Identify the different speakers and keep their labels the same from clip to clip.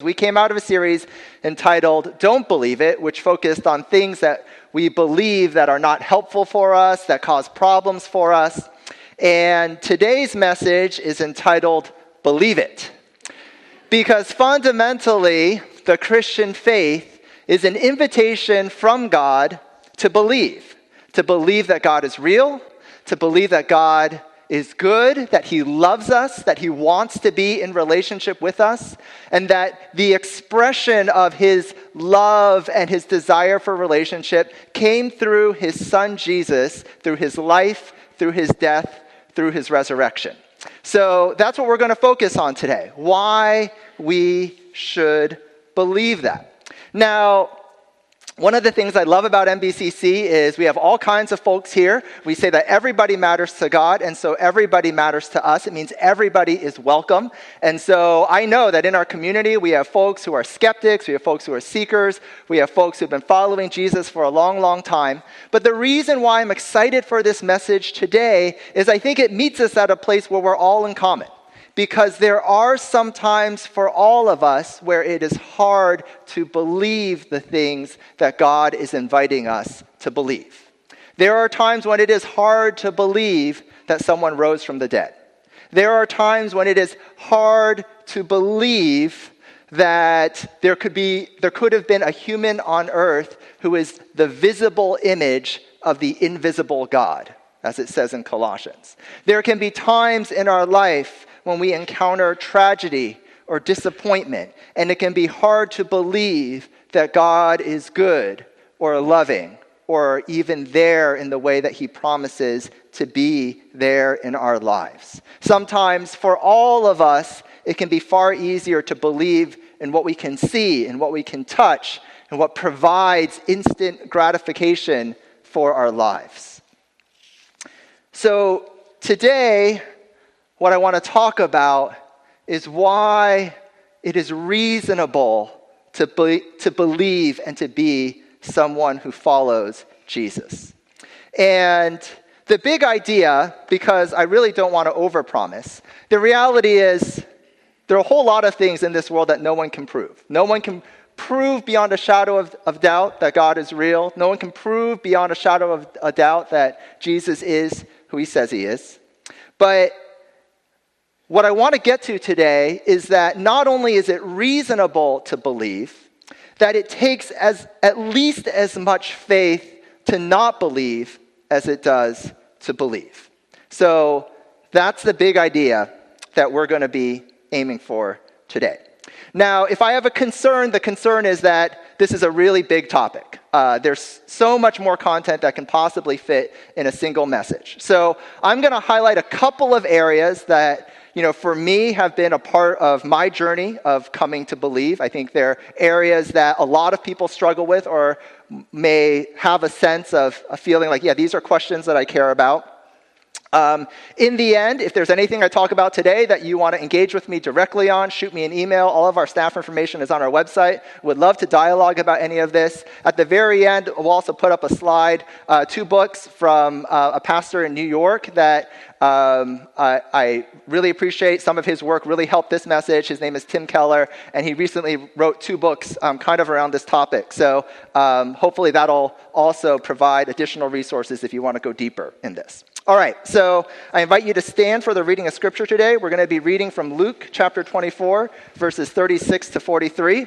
Speaker 1: We came out of a series entitled Don't Believe It, which focused on things that we believe that are not helpful for us, that cause problems for us. And today's message is entitled Believe It. Because fundamentally, the Christian faith is an invitation from God to believe, to believe that God is real, to believe that God is good, that He loves us, that He wants to be in relationship with us, and that the expression of His love and His desire for relationship came through His Son Jesus, through His life, through His death, through His resurrection. So that's what we're going to focus on today why we should believe that. Now, one of the things I love about NBCC is we have all kinds of folks here. We say that everybody matters to God, and so everybody matters to us. It means everybody is welcome. And so I know that in our community, we have folks who are skeptics, we have folks who are seekers, we have folks who've been following Jesus for a long, long time. But the reason why I'm excited for this message today is I think it meets us at a place where we're all in common because there are some times for all of us where it is hard to believe the things that God is inviting us to believe. There are times when it is hard to believe that someone rose from the dead. There are times when it is hard to believe that there could be there could have been a human on earth who is the visible image of the invisible God, as it says in Colossians. There can be times in our life when we encounter tragedy or disappointment, and it can be hard to believe that God is good or loving or even there in the way that He promises to be there in our lives. Sometimes, for all of us, it can be far easier to believe in what we can see and what we can touch and what provides instant gratification for our lives. So, today, what I want to talk about is why it is reasonable to, be, to believe and to be someone who follows Jesus. And the big idea, because I really don't want to overpromise, the reality is there are a whole lot of things in this world that no one can prove. No one can prove beyond a shadow of, of doubt that God is real. No one can prove beyond a shadow of a doubt that Jesus is who he says he is. But what I want to get to today is that not only is it reasonable to believe, that it takes as, at least as much faith to not believe as it does to believe. So that's the big idea that we're going to be aiming for today. Now, if I have a concern, the concern is that this is a really big topic. Uh, there's so much more content that can possibly fit in a single message. So I'm going to highlight a couple of areas that you know, for me, have been a part of my journey of coming to believe. I think they're areas that a lot of people struggle with or may have a sense of a feeling like, yeah, these are questions that I care about. Um, in the end, if there's anything I talk about today that you want to engage with me directly on, shoot me an email. All of our staff information is on our website. Would love to dialogue about any of this. At the very end, we'll also put up a slide, uh, two books from uh, a pastor in New York that um, I, I, really appreciate. Some of his work really helped this message. His name is Tim Keller, and he recently wrote two books um, kind of around this topic. So um, hopefully that'll also provide additional resources if you want to go deeper in this. All right, so I invite you to stand for the reading of Scripture today. We're going to be reading from Luke chapter 24, verses 36 to 43.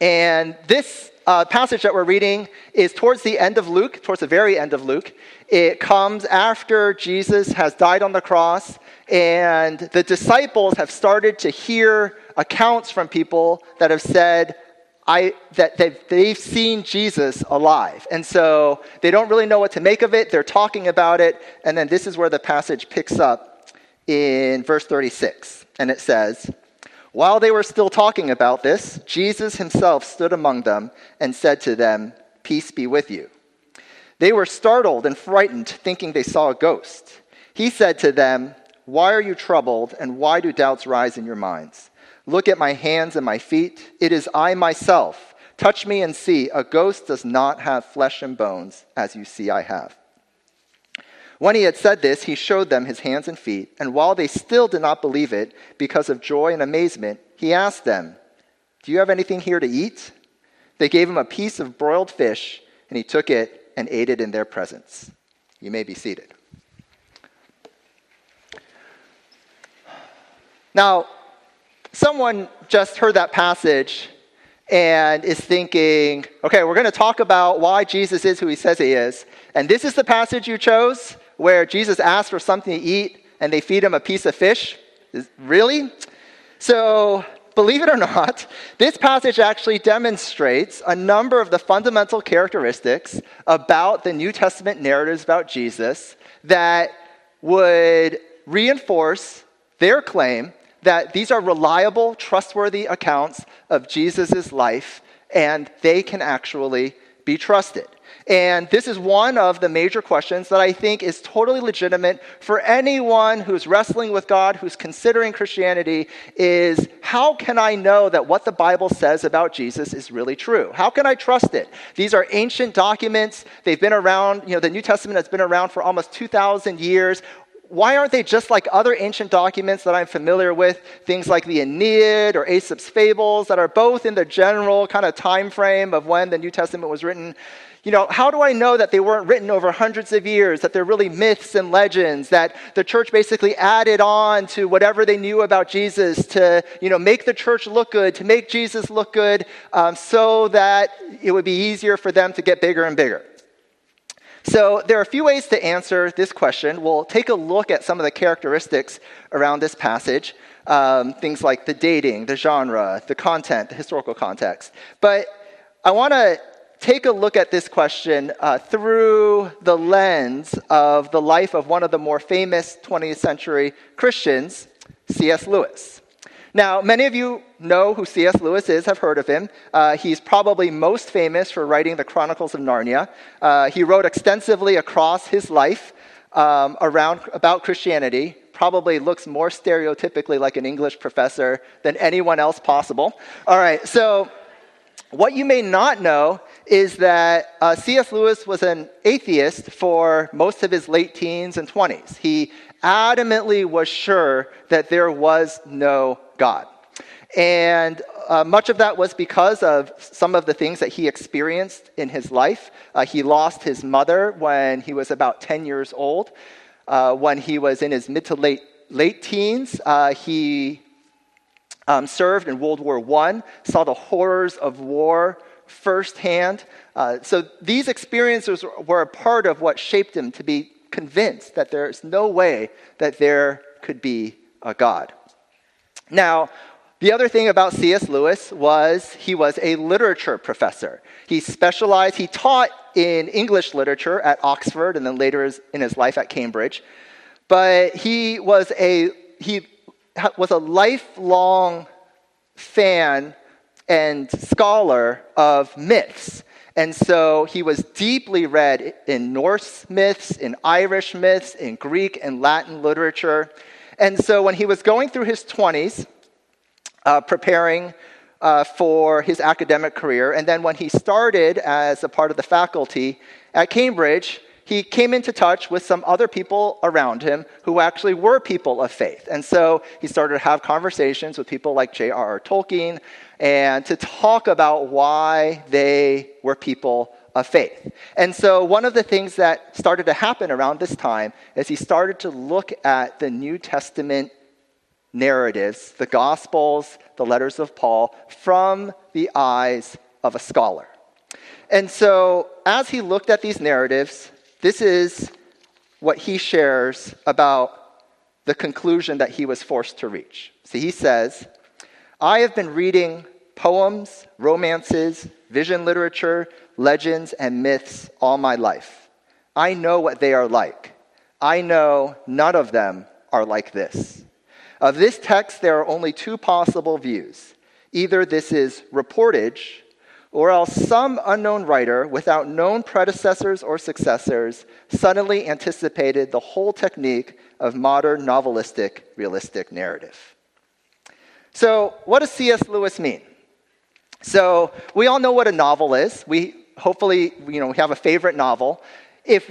Speaker 1: And this uh, passage that we're reading is towards the end of Luke, towards the very end of Luke. It comes after Jesus has died on the cross, and the disciples have started to hear accounts from people that have said, I, that they've, they've seen Jesus alive. And so they don't really know what to make of it. They're talking about it. And then this is where the passage picks up in verse 36. And it says, While they were still talking about this, Jesus himself stood among them and said to them, Peace be with you. They were startled and frightened, thinking they saw a ghost. He said to them, Why are you troubled, and why do doubts rise in your minds? Look at my hands and my feet. It is I myself. Touch me and see. A ghost does not have flesh and bones, as you see I have. When he had said this, he showed them his hands and feet, and while they still did not believe it, because of joy and amazement, he asked them, Do you have anything here to eat? They gave him a piece of broiled fish, and he took it and ate it in their presence. You may be seated. Now, someone just heard that passage and is thinking, okay, we're going to talk about why Jesus is who he says he is. And this is the passage you chose where Jesus asks for something to eat and they feed him a piece of fish? Really? So, believe it or not, this passage actually demonstrates a number of the fundamental characteristics about the New Testament narratives about Jesus that would reinforce their claim that these are reliable, trustworthy accounts of Jesus' life, and they can actually be trusted. And this is one of the major questions that I think is totally legitimate for anyone who's wrestling with God, who's considering Christianity, is how can I know that what the Bible says about Jesus is really true? How can I trust it? These are ancient documents. They've been around, you know, the New Testament has been around for almost 2,000 years why aren't they just like other ancient documents that I'm familiar with, things like the Aeneid or Aesop's Fables that are both in the general kind of time frame of when the New Testament was written? You know, how do I know that they weren't written over hundreds of years, that they're really myths and legends, that the church basically added on to whatever they knew about Jesus to, you know, make the church look good, to make Jesus look good, um, so that it would be easier for them to get bigger and bigger? So, there are a few ways to answer this question. We'll take a look at some of the characteristics around this passage, um, things like the dating, the genre, the content, the historical context. But I want to take a look at this question uh, through the lens of the life of one of the more famous 20th century Christians, C.S. Lewis. Now, many of you know who C.S. Lewis is, have heard of him. Uh, he's probably most famous for writing the Chronicles of Narnia. Uh, he wrote extensively across his life um, around, about Christianity, probably looks more stereotypically like an English professor than anyone else possible. All right, so what you may not know is that uh, C.S. Lewis was an atheist for most of his late teens and 20s. He adamantly was sure that there was no God. And uh, much of that was because of some of the things that he experienced in his life. Uh, he lost his mother when he was about 10 years old. Uh, when he was in his mid to late, late teens, uh, he um, served in World War I, saw the horrors of war firsthand. Uh, so these experiences were a part of what shaped him to be convinced that there's no way that there could be a God. Now, the other thing about C.S. Lewis was he was a literature professor. He specialized, he taught in English literature at Oxford and then later in his life at Cambridge. But he was a, he was a lifelong fan and scholar of myths. And so he was deeply read in Norse myths, in Irish myths, in Greek and Latin literature. And so when he was going through his 20s, uh, preparing uh, for his academic career, and then when he started as a part of the faculty at Cambridge, he came into touch with some other people around him who actually were people of faith. And so he started to have conversations with people like J.R.R. Tolkien and to talk about why they were people of faith. And so one of the things that started to happen around this time is he started to look at the New Testament narratives, the Gospels, the letters of Paul, from the eyes of a scholar. And so as he looked at these narratives, this is what he shares about the conclusion that he was forced to reach. See, he says, I have been reading poems, romances, vision literature, legends, and myths all my life. I know what they are like. I know none of them are like this. Of this text, there are only two possible views. Either this is reportage, or else some unknown writer without known predecessors or successors suddenly anticipated the whole technique of modern novelistic realistic narrative. So, what does C.S. Lewis mean? So, we all know what a novel is. We hopefully, you know, we have a favorite novel. If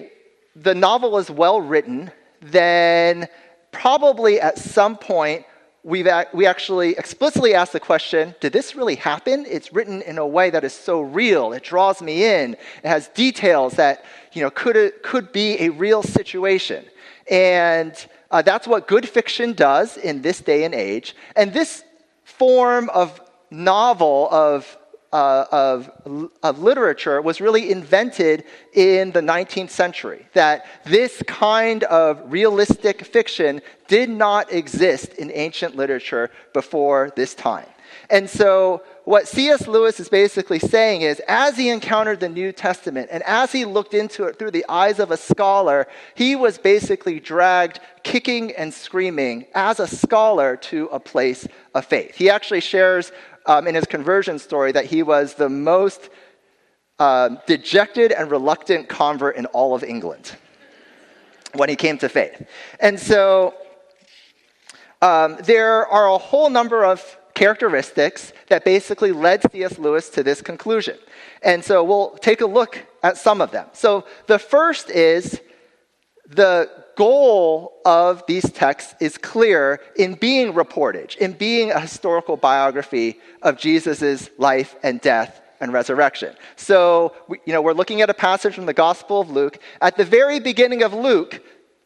Speaker 1: the novel is well written, then probably at some point we've, we actually explicitly ask the question did this really happen? It's written in a way that is so real. It draws me in. It has details that you know, could, it, could be a real situation. And uh, that's what good fiction does in this day and age. And this form of novel, of uh, of, of literature was really invented in the 19th century. That this kind of realistic fiction did not exist in ancient literature before this time. And so, what C.S. Lewis is basically saying is, as he encountered the New Testament and as he looked into it through the eyes of a scholar, he was basically dragged kicking and screaming as a scholar to a place of faith. He actually shares um, in his conversion story that he was the most uh, dejected and reluctant convert in all of England when he came to faith. And so um, there are a whole number of characteristics that basically led C.S. Lewis to this conclusion. And so we'll take a look at some of them. So the first is the goal of these texts is clear in being reportage, in being a historical biography of Jesus' life and death and resurrection. So, you know, we're looking at a passage from the Gospel of Luke. At the very beginning of Luke,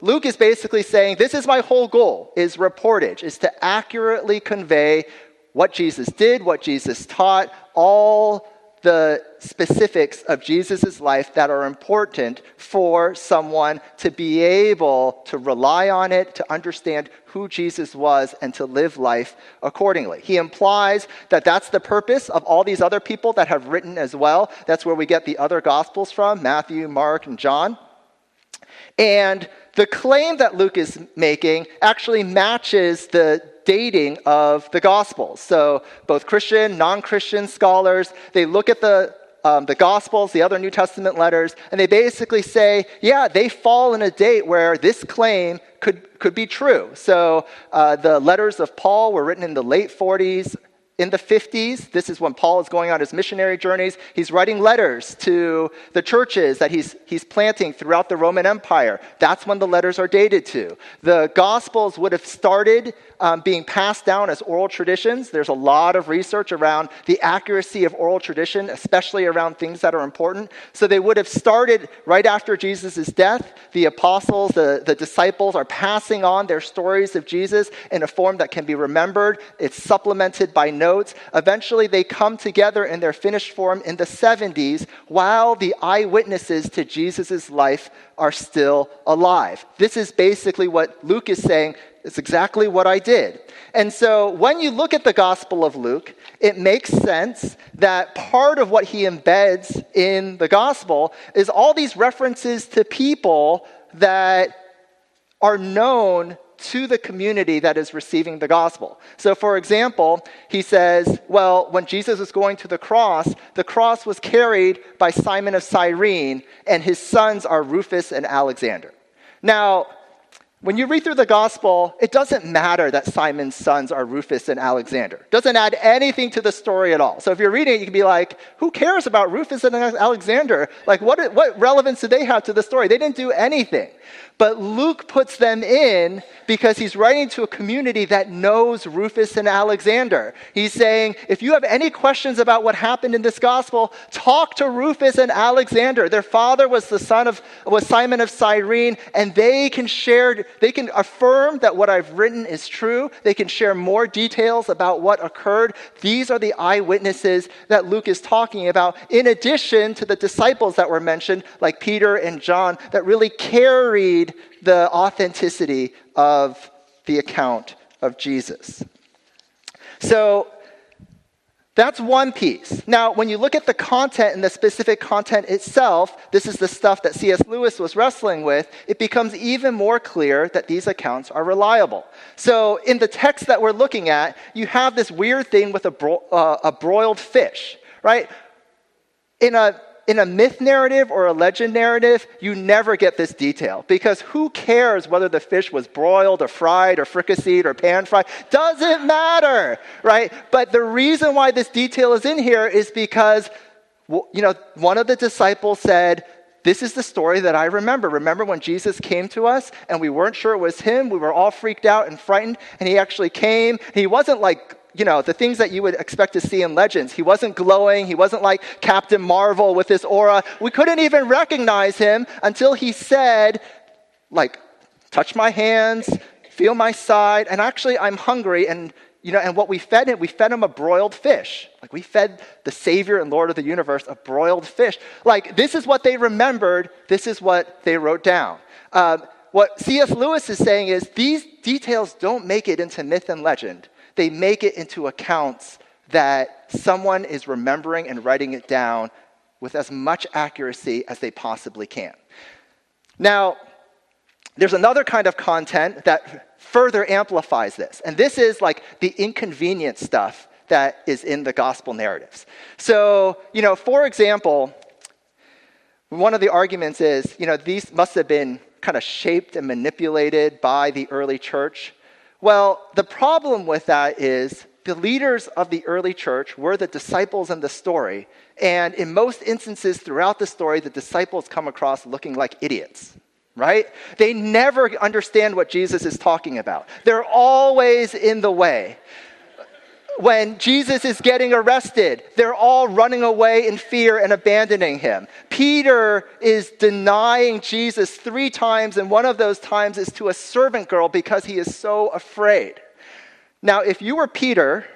Speaker 1: Luke is basically saying, this is my whole goal, is reportage, is to accurately convey what Jesus did, what Jesus taught, all the specifics of Jesus' life that are important for someone to be able to rely on it, to understand who Jesus was, and to live life accordingly. He implies that that's the purpose of all these other people that have written as well. That's where we get the other gospels from Matthew, Mark, and John. And the claim that Luke is making actually matches the dating of the Gospels. So both Christian, non-Christian scholars, they look at the um, the Gospels, the other New Testament letters, and they basically say, yeah, they fall in a date where this claim could, could be true. So uh, the letters of Paul were written in the late 40s, in the 50s, this is when Paul is going on his missionary journeys. He's writing letters to the churches that he's, he's planting throughout the Roman Empire. That's when the letters are dated to. The Gospels would have started um, being passed down as oral traditions. There's a lot of research around the accuracy of oral tradition, especially around things that are important. So they would have started right after Jesus' death. The apostles, the, the disciples are passing on their stories of Jesus in a form that can be remembered. It's supplemented by notes. Eventually, they come together in their finished form in the 70s while the eyewitnesses to Jesus' life are still alive. This is basically what Luke is saying. It's exactly what I did. And so when you look at the Gospel of Luke, it makes sense that part of what he embeds in the Gospel is all these references to people that are known to the community that is receiving the gospel. So, for example, he says, well, when Jesus was going to the cross, the cross was carried by Simon of Cyrene, and his sons are Rufus and Alexander. Now, when you read through the gospel, it doesn't matter that Simon's sons are Rufus and Alexander. It doesn't add anything to the story at all. So if you're reading it, you can be like, who cares about Rufus and Alexander? Like, what, what relevance do they have to the story? They didn't do anything. But Luke puts them in because he's writing to a community that knows Rufus and Alexander. He's saying, if you have any questions about what happened in this gospel, talk to Rufus and Alexander. Their father was the son of was Simon of Cyrene, and they can share, they can affirm that what I've written is true. They can share more details about what occurred. These are the eyewitnesses that Luke is talking about, in addition to the disciples that were mentioned, like Peter and John, that really carried the authenticity of the account of Jesus. So, That's one piece. Now, when you look at the content and the specific content itself, this is the stuff that C.S. Lewis was wrestling with, it becomes even more clear that these accounts are reliable. So, in the text that we're looking at, you have this weird thing with a, bro- uh, a broiled fish, right? In a in a myth narrative or a legend narrative, you never get this detail because who cares whether the fish was broiled or fried or fricasseed or pan fried? Doesn't matter, right? But the reason why this detail is in here is because, you know, one of the disciples said, this is the story that I remember. Remember when Jesus came to us and we weren't sure it was him? We were all freaked out and frightened, and he actually came. He wasn't like you know, the things that you would expect to see in legends. He wasn't glowing. He wasn't like Captain Marvel with his aura. We couldn't even recognize him until he said, like, touch my hands, feel my side, and actually I'm hungry. And, you know, and what we fed him, we fed him a broiled fish. Like we fed the Savior and Lord of the universe a broiled fish. Like this is what they remembered. This is what they wrote down. Um, what C.S. Lewis is saying is these details don't make it into myth and legend they make it into accounts that someone is remembering and writing it down with as much accuracy as they possibly can. Now, there's another kind of content that further amplifies this, and this is like the inconvenient stuff that is in the gospel narratives. So, you know, for example, one of the arguments is, you know, these must have been kind of shaped and manipulated by the early church well, the problem with that is the leaders of the early church were the disciples in the story. And in most instances throughout the story, the disciples come across looking like idiots, right? They never understand what Jesus is talking about. They're always in the way when Jesus is getting arrested, they're all running away in fear and abandoning him. Peter is denying Jesus three times, and one of those times is to a servant girl because he is so afraid. Now, if you were Peter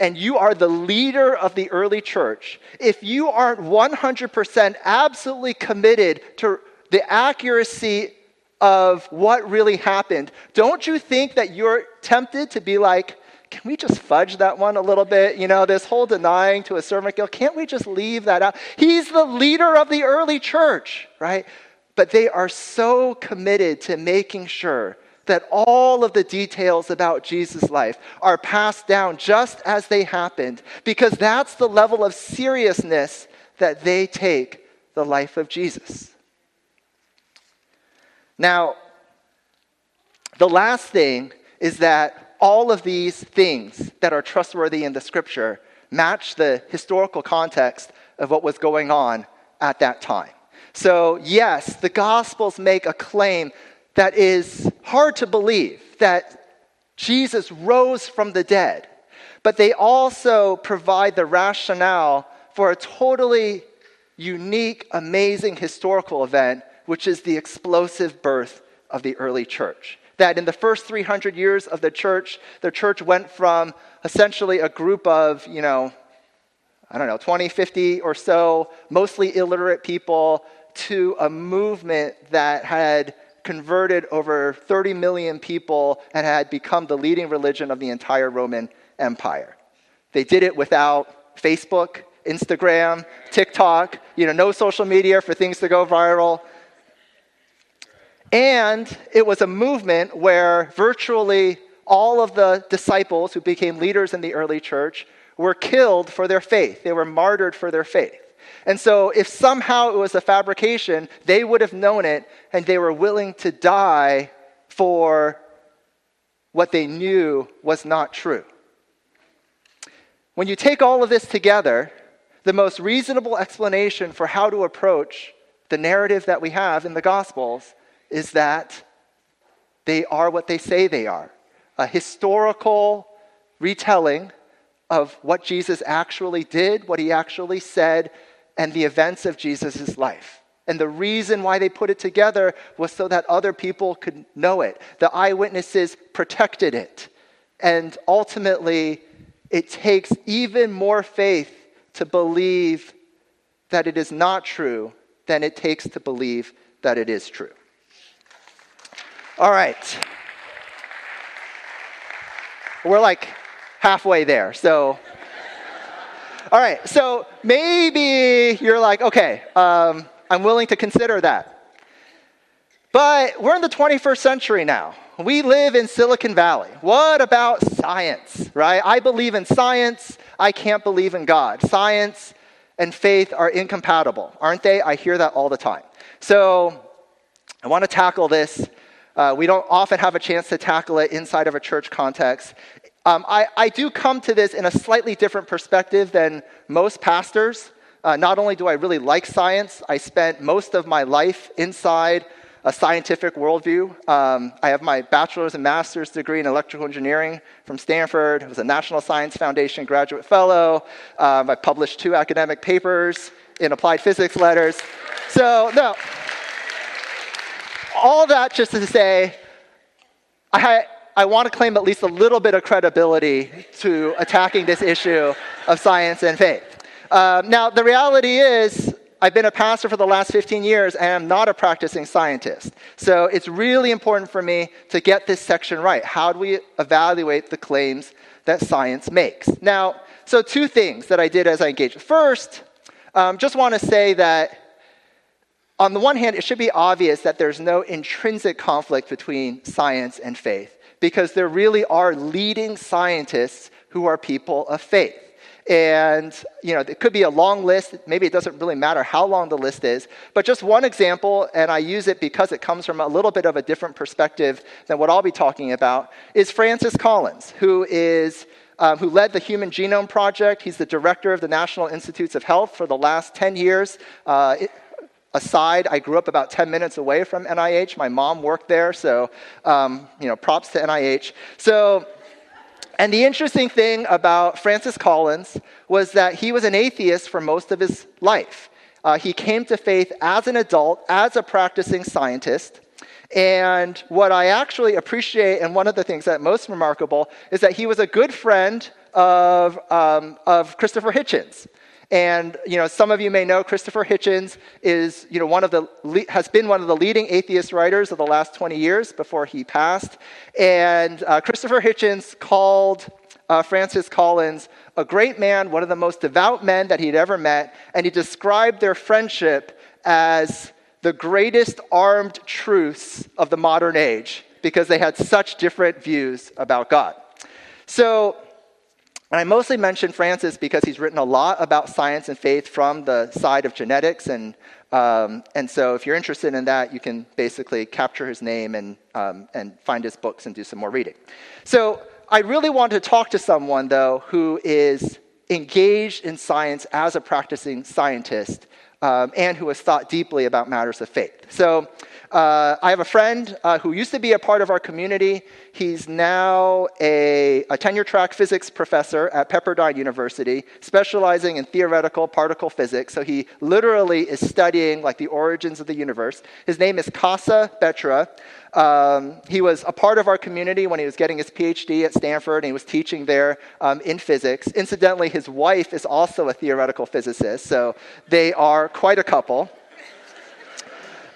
Speaker 1: and you are the leader of the early church, if you aren't 100% absolutely committed to the accuracy of what really happened, don't you think that you're tempted to be like, can we just fudge that one a little bit? You know, this whole denying to a servant guilt, can't we just leave that out? He's the leader of the early church, right? But they are so committed to making sure that all of the details about Jesus' life are passed down just as they happened, because that's the level of seriousness that they take the life of Jesus. Now, the last thing is that all of these things that are trustworthy in the scripture match the historical context of what was going on at that time. So, yes, the Gospels make a claim that is hard to believe that Jesus rose from the dead, but they also provide the rationale for a totally unique, amazing historical event, which is the explosive birth of the early church that in the first 300 years of the church, the church went from essentially a group of, you know, I don't know, 20, 50 or so, mostly illiterate people, to a movement that had converted over 30 million people and had become the leading religion of the entire Roman Empire. They did it without Facebook, Instagram, TikTok, you know, no social media for things to go viral. And it was a movement where virtually all of the disciples who became leaders in the early church were killed for their faith. They were martyred for their faith. And so, if somehow it was a fabrication, they would have known it and they were willing to die for what they knew was not true. When you take all of this together, the most reasonable explanation for how to approach the narrative that we have in the Gospels is that they are what they say they are a historical retelling of what Jesus actually did, what he actually said, and the events of Jesus' life. And the reason why they put it together was so that other people could know it. The eyewitnesses protected it. And ultimately, it takes even more faith to believe that it is not true than it takes to believe that it is true. All right. We're like halfway there. So All right, so maybe you're like, okay, um, I'm willing to consider that. But we're in the 21st century now. We live in Silicon Valley. What about science, right? I believe in science. I can't believe in God. Science and faith are incompatible, aren't they? I hear that all the time. So I want to tackle this. Uh, we don't often have a chance to tackle it inside of a church context. Um, I, I, do come to this in a slightly different perspective than most pastors. Uh, not only do I really like science, I spent most of my life inside a scientific worldview. Um, I have my bachelor's and master's degree in electrical engineering from Stanford. I was a National Science Foundation graduate fellow. Um, I published two academic papers in applied physics letters. So, no. All that just to say, I, I want to claim at least a little bit of credibility to attacking this issue of science and faith. Um, now, the reality is, I've been a pastor for the last 15 years and I'm not a practicing scientist. So it's really important for me to get this section right. How do we evaluate the claims that science makes? Now, so two things that I did as I engaged. First, um, just want to say that on the one hand, it should be obvious that there's no intrinsic conflict between science and faith because there really are leading scientists who are people of faith. And, you know, it could be a long list. Maybe it doesn't really matter how long the list is. But just one example, and I use it because it comes from a little bit of a different perspective than what I'll be talking about, is Francis Collins, who is. Um, who led the Human Genome Project. He's the director of the National Institutes of Health for the last 10 years. Uh, it, aside, I grew up about 10 minutes away from NIH. My mom worked there, so, um, you know, props to NIH. So, and the interesting thing about Francis Collins was that he was an atheist for most of his life. Uh, he came to faith as an adult, as a practicing scientist. And what I actually appreciate, and one of the things that most remarkable, is that he was a good friend of, um, of Christopher Hitchens. And you know, some of you may know Christopher Hitchens is you know one of the has been one of the leading atheist writers of the last 20 years before he passed. And uh, Christopher Hitchens called uh, Francis Collins a great man, one of the most devout men that he'd ever met, and he described their friendship as the greatest armed truce of the modern age because they had such different views about God. So and I mostly mention Francis because he's written a lot about science and faith from the side of genetics. And, um, and so if you're interested in that, you can basically capture his name and, um, and find his books and do some more reading. So I really want to talk to someone, though, who is engaged in science as a practicing scientist um, and who has thought deeply about matters of faith. So uh, I have a friend uh, who used to be a part of our community. He's now a, a tenure track physics professor at Pepperdine University, specializing in theoretical particle physics. So he literally is studying like the origins of the universe. His name is Kassa Betre. Um, he was a part of our community when he was getting his PhD at Stanford, and he was teaching there um, in physics. Incidentally, his wife is also a theoretical physicist, so they are quite a couple.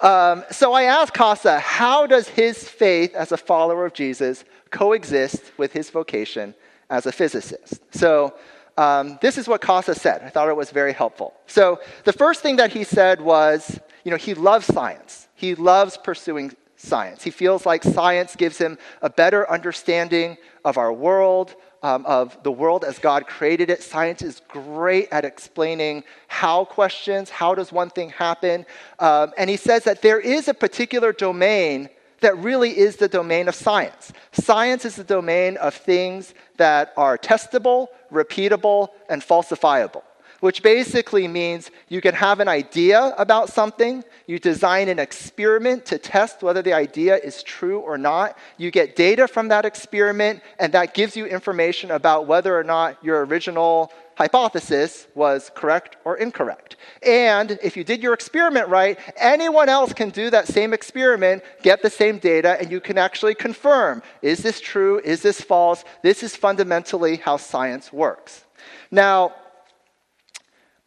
Speaker 1: Um, so I asked Kassa, how does his faith as a follower of Jesus coexist with his vocation as a physicist? So um, this is what Kassa said. I thought it was very helpful. So the first thing that he said was, you know, he loves science. He loves pursuing science. He feels like science gives him a better understanding of our world, um, of the world as God created it. Science is great at explaining how questions, how does one thing happen. Um, and he says that there is a particular domain that really is the domain of science. Science is the domain of things that are testable, repeatable, and falsifiable which basically means you can have an idea about something, you design an experiment to test whether the idea is true or not, you get data from that experiment, and that gives you information about whether or not your original hypothesis was correct or incorrect. And if you did your experiment right, anyone else can do that same experiment, get the same data, and you can actually confirm is this true? Is this false? This is fundamentally how science works. Now,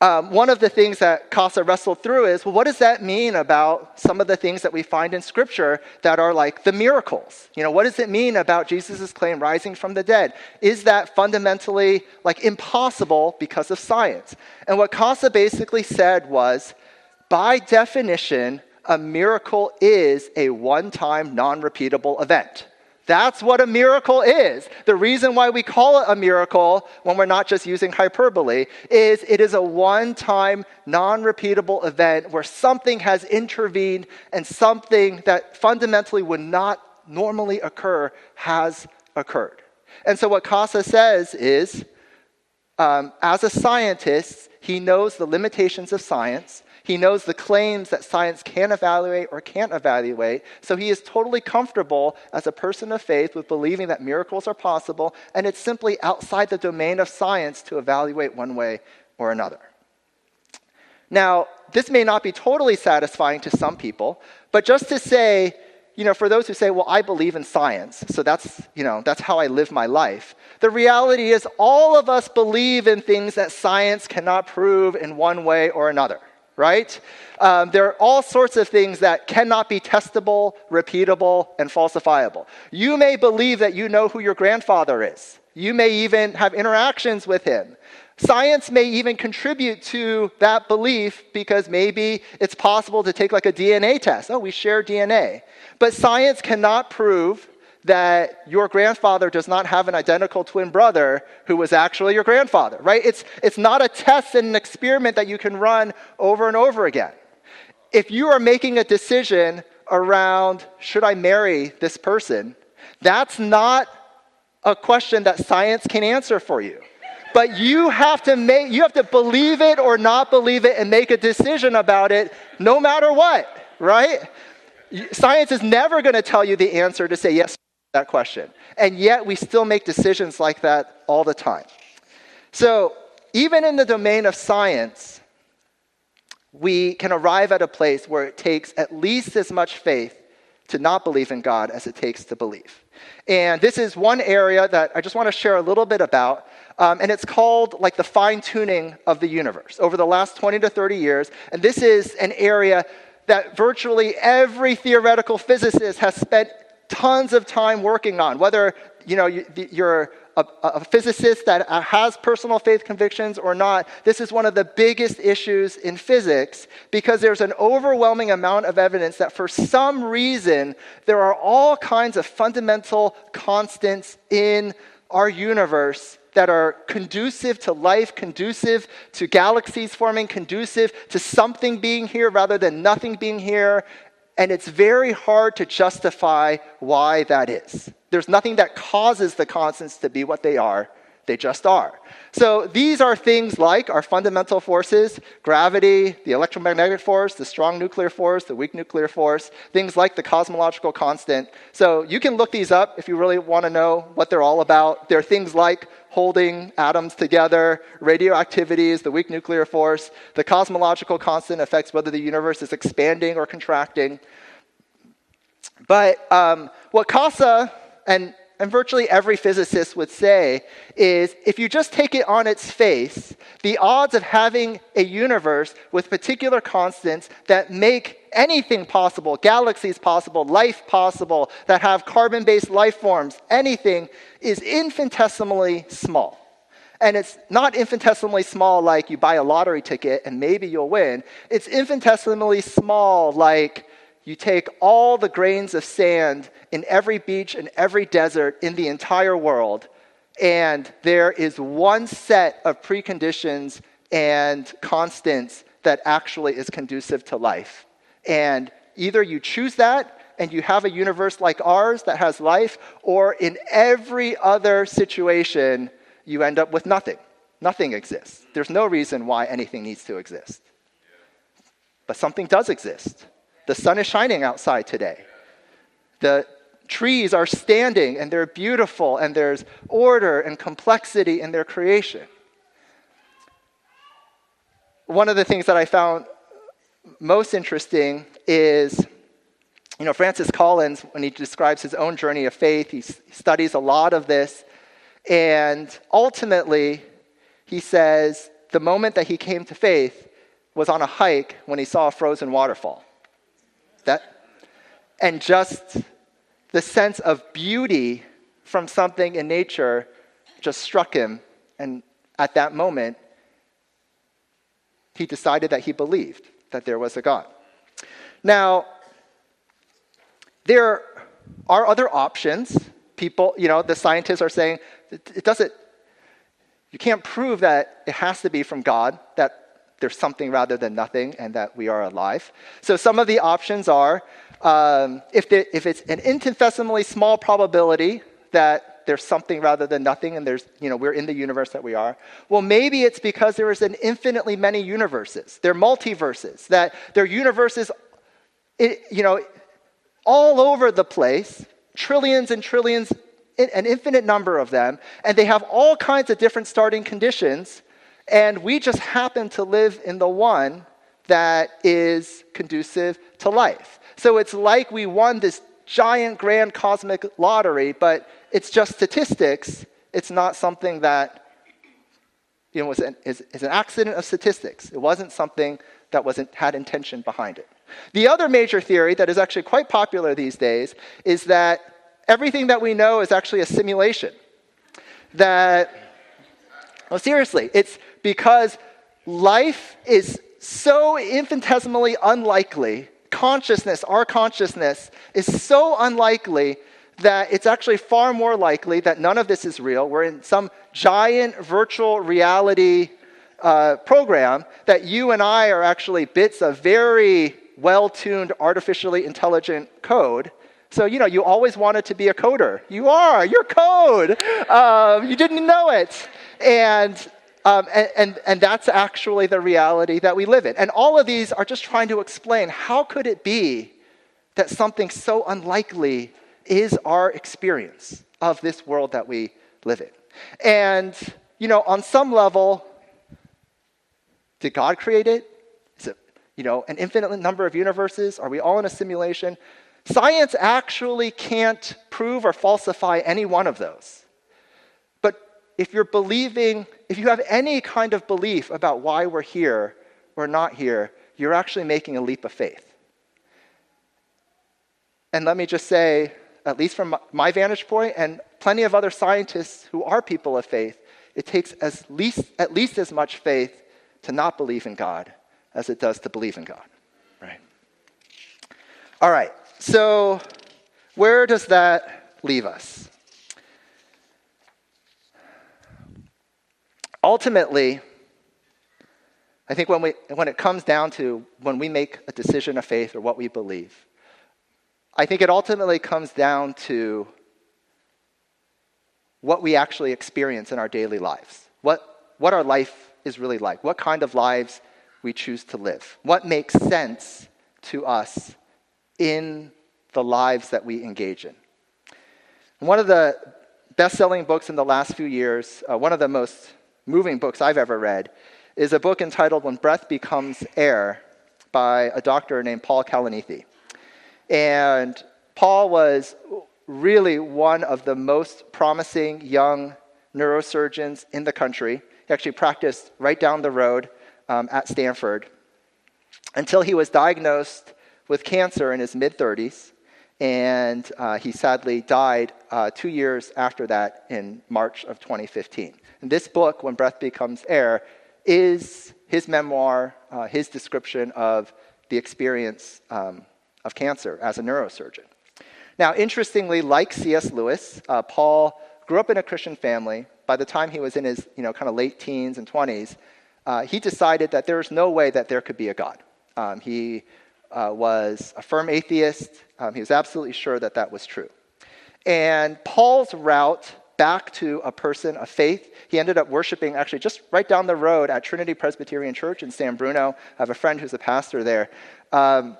Speaker 1: um, one of the things that Kassa wrestled through is well, what does that mean about some of the things that we find in Scripture that are like the miracles? You know, what does it mean about Jesus' claim rising from the dead? Is that fundamentally like impossible because of science? And what Kassa basically said was, by definition, a miracle is a one time, non repeatable event. That's what a miracle is. The reason why we call it a miracle when we're not just using hyperbole is it is a one time, non repeatable event where something has intervened and something that fundamentally would not normally occur has occurred. And so, what Kassa says is um, as a scientist, he knows the limitations of science. He knows the claims that science can evaluate or can't evaluate. So he is totally comfortable as a person of faith with believing that miracles are possible, and it's simply outside the domain of science to evaluate one way or another. Now, this may not be totally satisfying to some people, but just to say, you know, for those who say, well, I believe in science, so that's, you know, that's how I live my life. The reality is all of us believe in things that science cannot prove in one way or another right? Um, there are all sorts of things that cannot be testable, repeatable, and falsifiable. You may believe that you know who your grandfather is. You may even have interactions with him. Science may even contribute to that belief because maybe it's possible to take like a DNA test. Oh, we share DNA. But science cannot prove that your grandfather does not have an identical twin brother who was actually your grandfather, right? It's, it's not a test and an experiment that you can run over and over again. If you are making a decision around, should I marry this person, that's not a question that science can answer for you. But you have to make, you have to believe it or not believe it and make a decision about it no matter what, right? Science is never going to tell you the answer to say yes that question. And yet we still make decisions like that all the time. So, even in the domain of science, we can arrive at a place where it takes at least as much faith to not believe in God as it takes to believe. And this is one area that I just want to share a little bit about. Um, and it's called like the fine tuning of the universe over the last 20 to 30 years. And this is an area that virtually every theoretical physicist has spent tons of time working on, whether you know, you're a, a, physicist that uh, has personal faith convictions or not, this is one of the biggest issues in physics because there's an overwhelming amount of evidence that for some reason there are all kinds of fundamental constants in our universe that are conducive to life, conducive to galaxies forming, conducive to something being here rather than nothing being here, and it's very hard to justify why that is. There's nothing that causes the constants to be what they are, they just are. So these are things like our fundamental forces gravity, the electromagnetic force, the strong nuclear force, the weak nuclear force, things like the cosmological constant. So you can look these up if you really want to know what they're all about. There are things like holding atoms together, radioactivity is the weak nuclear force, the cosmological constant affects whether the universe is expanding or contracting. But um, what Kassa and, and virtually every physicist would say is if you just take it on its face, the odds of having a universe with particular constants that make anything possible, galaxies possible, life possible, that have carbon based life forms, anything, is infinitesimally small. And it's not infinitesimally small like you buy a lottery ticket and maybe you'll win. It's infinitesimally small like you take all the grains of sand in every beach and every desert in the entire world, and there is one set of preconditions and constants that actually is conducive to life. And either you choose that and you have a universe like ours that has life, or in every other situation, you end up with nothing. Nothing exists. There's no reason why anything needs to exist. But something does exist. The sun is shining outside today. The trees are standing and they're beautiful and there's order and complexity in their creation. One of the things that I found most interesting is, you know, Francis Collins, when he describes his own journey of faith, he studies a lot of this. And ultimately, he says the moment that he came to faith was on a hike when he saw a frozen waterfall. That, and just the sense of beauty from something in nature just struck him. And at that moment, he decided that he believed that there was a God. Now, there are other options. People, you know, the scientists are saying it doesn't, you can't prove that it has to be from God, that there's something rather than nothing, and that we are alive. So some of the options are um, if, if it's an infinitesimally small probability that there's something rather than nothing, and there's, you know, we're in the universe that we are. Well, maybe it's because there is an infinitely many universes. They're multiverses, that there are universes, you know, all over the place, trillions and trillions, an infinite number of them, and they have all kinds of different starting conditions, and we just happen to live in the one that is conducive to life. So it's like we won this giant grand cosmic lottery, but it's just statistics. It's not something that you know, was an, is, is an accident of statistics. It wasn't something that wasn't, had intention behind it. The other major theory that is actually quite popular these days is that everything that we know is actually a simulation. That, well, seriously, it's because life is so infinitesimally unlikely, consciousness, our consciousness, is so unlikely that it's actually far more likely that none of this is real. We're in some giant virtual reality uh, program that you and I are actually bits of very well tuned, artificially intelligent code. So, you know, you always wanted to be a coder. You are, you're code. Um, you didn't know it. And, um, and, and, and that's actually the reality that we live in. And all of these are just trying to explain how could it be that something so unlikely is our experience of this world that we live in. And, you know, on some level, did God create it? Is it, you know, an infinite number of universes? Are we all in a simulation? Science actually can't prove or falsify any one of those. But if you're believing, if you have any kind of belief about why we're here or not here, you're actually making a leap of faith. And let me just say, at least from my vantage point, and plenty of other scientists who are people of faith, it takes as least, at least as much faith to not believe in God as it does to believe in God. Right? All right, so where does that leave us? Ultimately, I think when, we, when it comes down to when we make a decision of faith or what we believe, I think it ultimately comes down to what we actually experience in our daily lives, what, what our life is really like, what kind of lives we choose to live, what makes sense to us in the lives that we engage in. One of the best selling books in the last few years, uh, one of the most moving books I've ever read, is a book entitled When Breath Becomes Air by a doctor named Paul Kalanithi. And Paul was really one of the most promising young neurosurgeons in the country. He actually practiced right down the road um, at Stanford until he was diagnosed with cancer in his mid 30s. And uh, he sadly died uh, two years after that in March of 2015. This book, When Breath Becomes Air, is his memoir, uh, his description of the experience um, of cancer as a neurosurgeon. Now, interestingly, like C.S. Lewis, uh, Paul grew up in a Christian family. By the time he was in his you know, kind of late teens and 20s, uh, he decided that there was no way that there could be a God. Um, he uh, was a firm atheist. Um, he was absolutely sure that that was true. And Paul's route back to a person of faith, he ended up worshiping actually just right down the road at Trinity Presbyterian Church in San Bruno. I have a friend who's a pastor there. Um,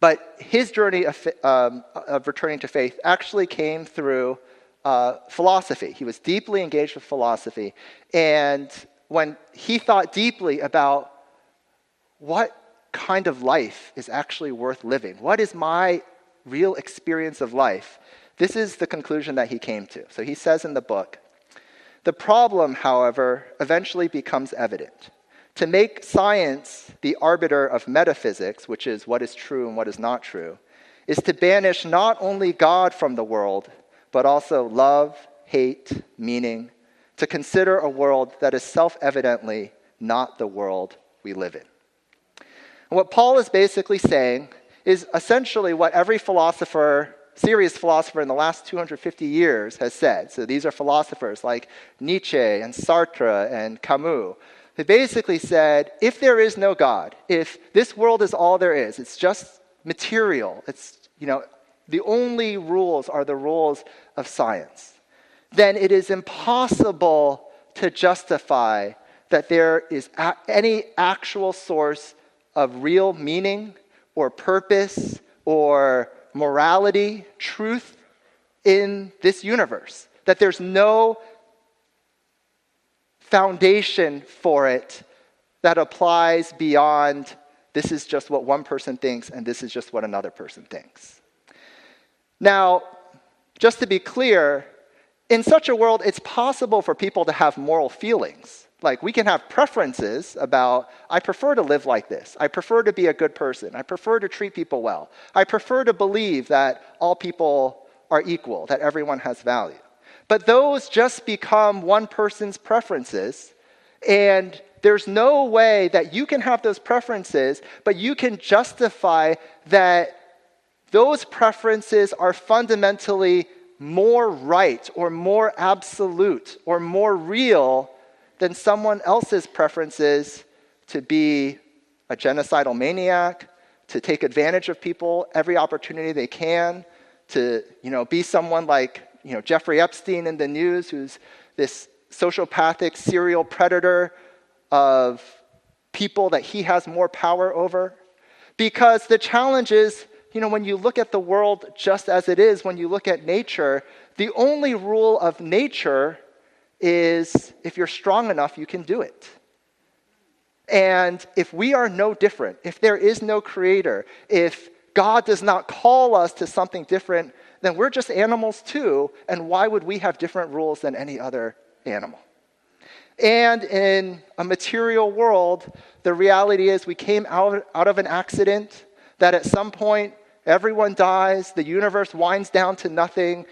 Speaker 1: but his journey of, um, of returning to faith actually came through uh, philosophy. He was deeply engaged with philosophy. And when he thought deeply about what kind of life is actually worth living, what is my real experience of life, this is the conclusion that he came to. So he says in the book The problem, however, eventually becomes evident. To make science the arbiter of metaphysics, which is what is true and what is not true, is to banish not only God from the world, but also love, hate, meaning, to consider a world that is self evidently not the world we live in. And what Paul is basically saying is essentially what every philosopher serious philosopher in the last 250 years has said. So these are philosophers like Nietzsche and Sartre and Camus. They basically said if there is no God, if this world is all there is, it's just material, it's, you know, the only rules are the rules of science, then it is impossible to justify that there is a- any actual source of real meaning or purpose or morality, truth in this universe. That there's no foundation for it that applies beyond this is just what one person thinks and this is just what another person thinks. Now, just to be clear, in such a world, it's possible for people to have moral feelings. Like, we can have preferences about, I prefer to live like this. I prefer to be a good person. I prefer to treat people well. I prefer to believe that all people are equal, that everyone has value. But those just become one person's preferences, and there's no way that you can have those preferences, but you can justify that those preferences are fundamentally more right or more absolute or more real than someone else's preferences to be a genocidal maniac, to take advantage of people every opportunity they can, to you know, be someone like you know, Jeffrey Epstein in the news, who's this sociopathic serial predator of people that he has more power over. Because the challenge is, you know, when you look at the world just as it is, when you look at nature, the only rule of nature is if you're strong enough, you can do it. And if we are no different, if there is no creator, if God does not call us to something different, then we're just animals too. And why would we have different rules than any other animal? And in a material world, the reality is we came out, out of an accident, that at some point everyone dies, the universe winds down to nothing,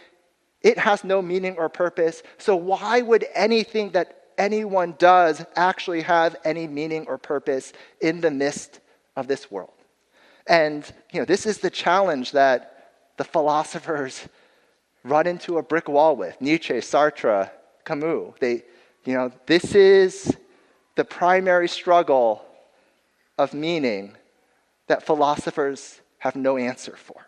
Speaker 1: it has no meaning or purpose. So, why would anything that anyone does actually have any meaning or purpose in the midst of this world? And, you know, this is the challenge that the philosophers run into a brick wall with Nietzsche, Sartre, Camus. They, you know, this is the primary struggle of meaning that philosophers have no answer for.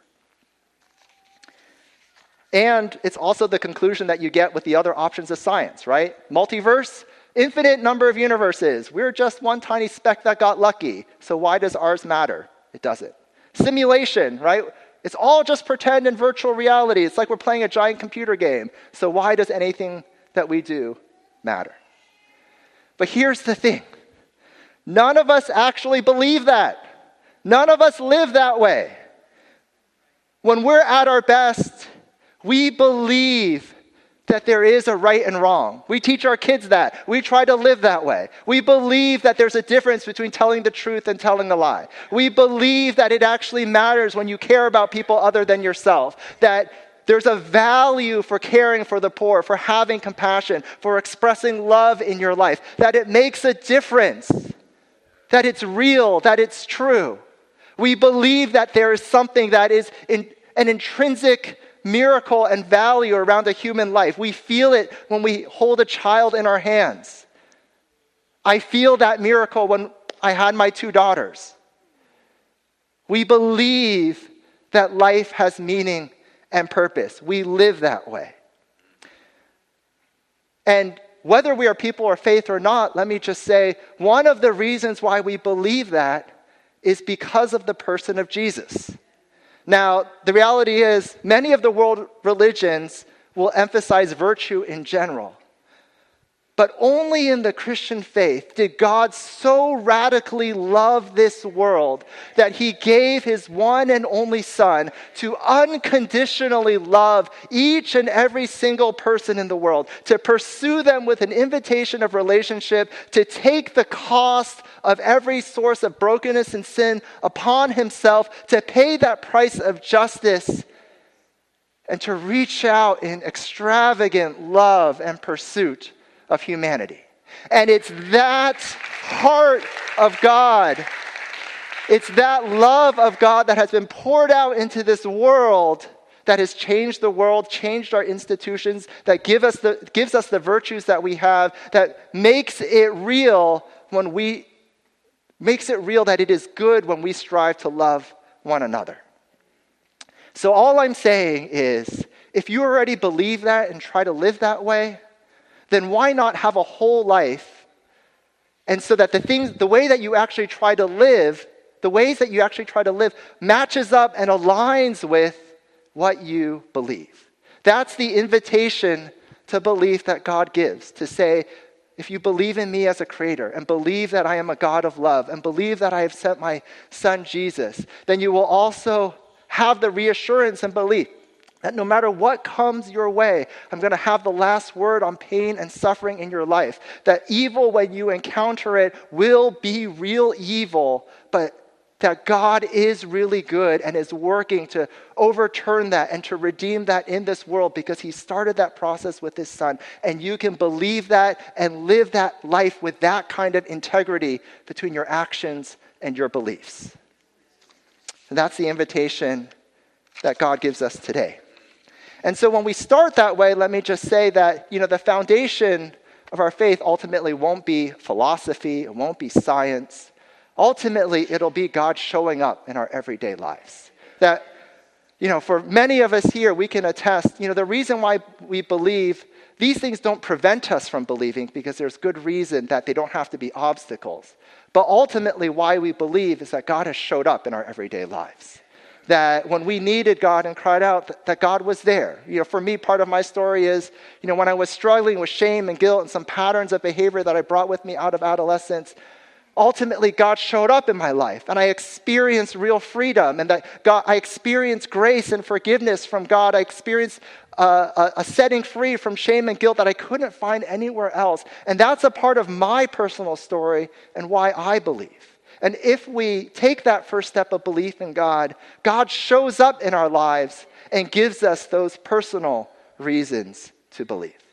Speaker 1: And it's also the conclusion that you get with the other options of science, right? Multiverse, infinite number of universes. We're just one tiny speck that got lucky. So why does ours matter? It doesn't. Simulation, right? It's all just pretend and virtual reality. It's like we're playing a giant computer game. So why does anything that we do matter? But here's the thing none of us actually believe that. None of us live that way. When we're at our best, we believe that there is a right and wrong. We teach our kids that. We try to live that way. We believe that there's a difference between telling the truth and telling a lie. We believe that it actually matters when you care about people other than yourself. That there's a value for caring for the poor, for having compassion, for expressing love in your life. That it makes a difference. That it's real, that it's true. We believe that there is something that is in, an intrinsic miracle and value around a human life. We feel it when we hold a child in our hands. I feel that miracle when I had my two daughters. We believe that life has meaning and purpose. We live that way. And whether we are people of faith or not, let me just say one of the reasons why we believe that is because of the person of Jesus. Now, the reality is, many of the world religions will emphasize virtue in general. But only in the Christian faith did God so radically love this world that he gave his one and only Son to unconditionally love each and every single person in the world, to pursue them with an invitation of relationship, to take the cost of every source of brokenness and sin upon himself, to pay that price of justice, and to reach out in extravagant love and pursuit of humanity. And it's that heart of God, it's that love of God that has been poured out into this world that has changed the world, changed our institutions, that give us the, gives us the virtues that we have, that makes it real when we makes it real that it is good when we strive to love one another. So all I'm saying is if you already believe that and try to live that way, then why not have a whole life? And so that the things, the way that you actually try to live, the ways that you actually try to live matches up and aligns with what you believe. That's the invitation to belief that God gives to say, if you believe in me as a creator and believe that I am a God of love and believe that I have sent my son Jesus, then you will also have the reassurance and belief that no matter what comes your way, I'm going to have the last word on pain and suffering in your life. That evil, when you encounter it, will be real evil, but that God is really good and is working to overturn that and to redeem that in this world because He started that process with His Son. And you can believe that and live that life with that kind of integrity between your actions and your beliefs. And that's the invitation that God gives us today. And so when we start that way, let me just say that, you know, the foundation of our faith ultimately won't be philosophy, it won't be science. Ultimately, it'll be God showing up in our everyday lives. That, you know, for many of us here, we can attest, you know, the reason why we believe, these things don't prevent us from believing because there's good reason that they don't have to be obstacles. But ultimately, why we believe is that God has showed up in our everyday lives that when we needed God and cried out, that God was there. You know, for me, part of my story is, you know, when I was struggling with shame and guilt and some patterns of behavior that I brought with me out of adolescence, ultimately God showed up in my life and I experienced real freedom and that God, I experienced grace and forgiveness from God. I experienced uh, a, a setting free from shame and guilt that I couldn't find anywhere else. And that's a part of my personal story and why I believe. And if we take that first step of belief in God, God shows up in our lives and gives us those personal reasons to believe.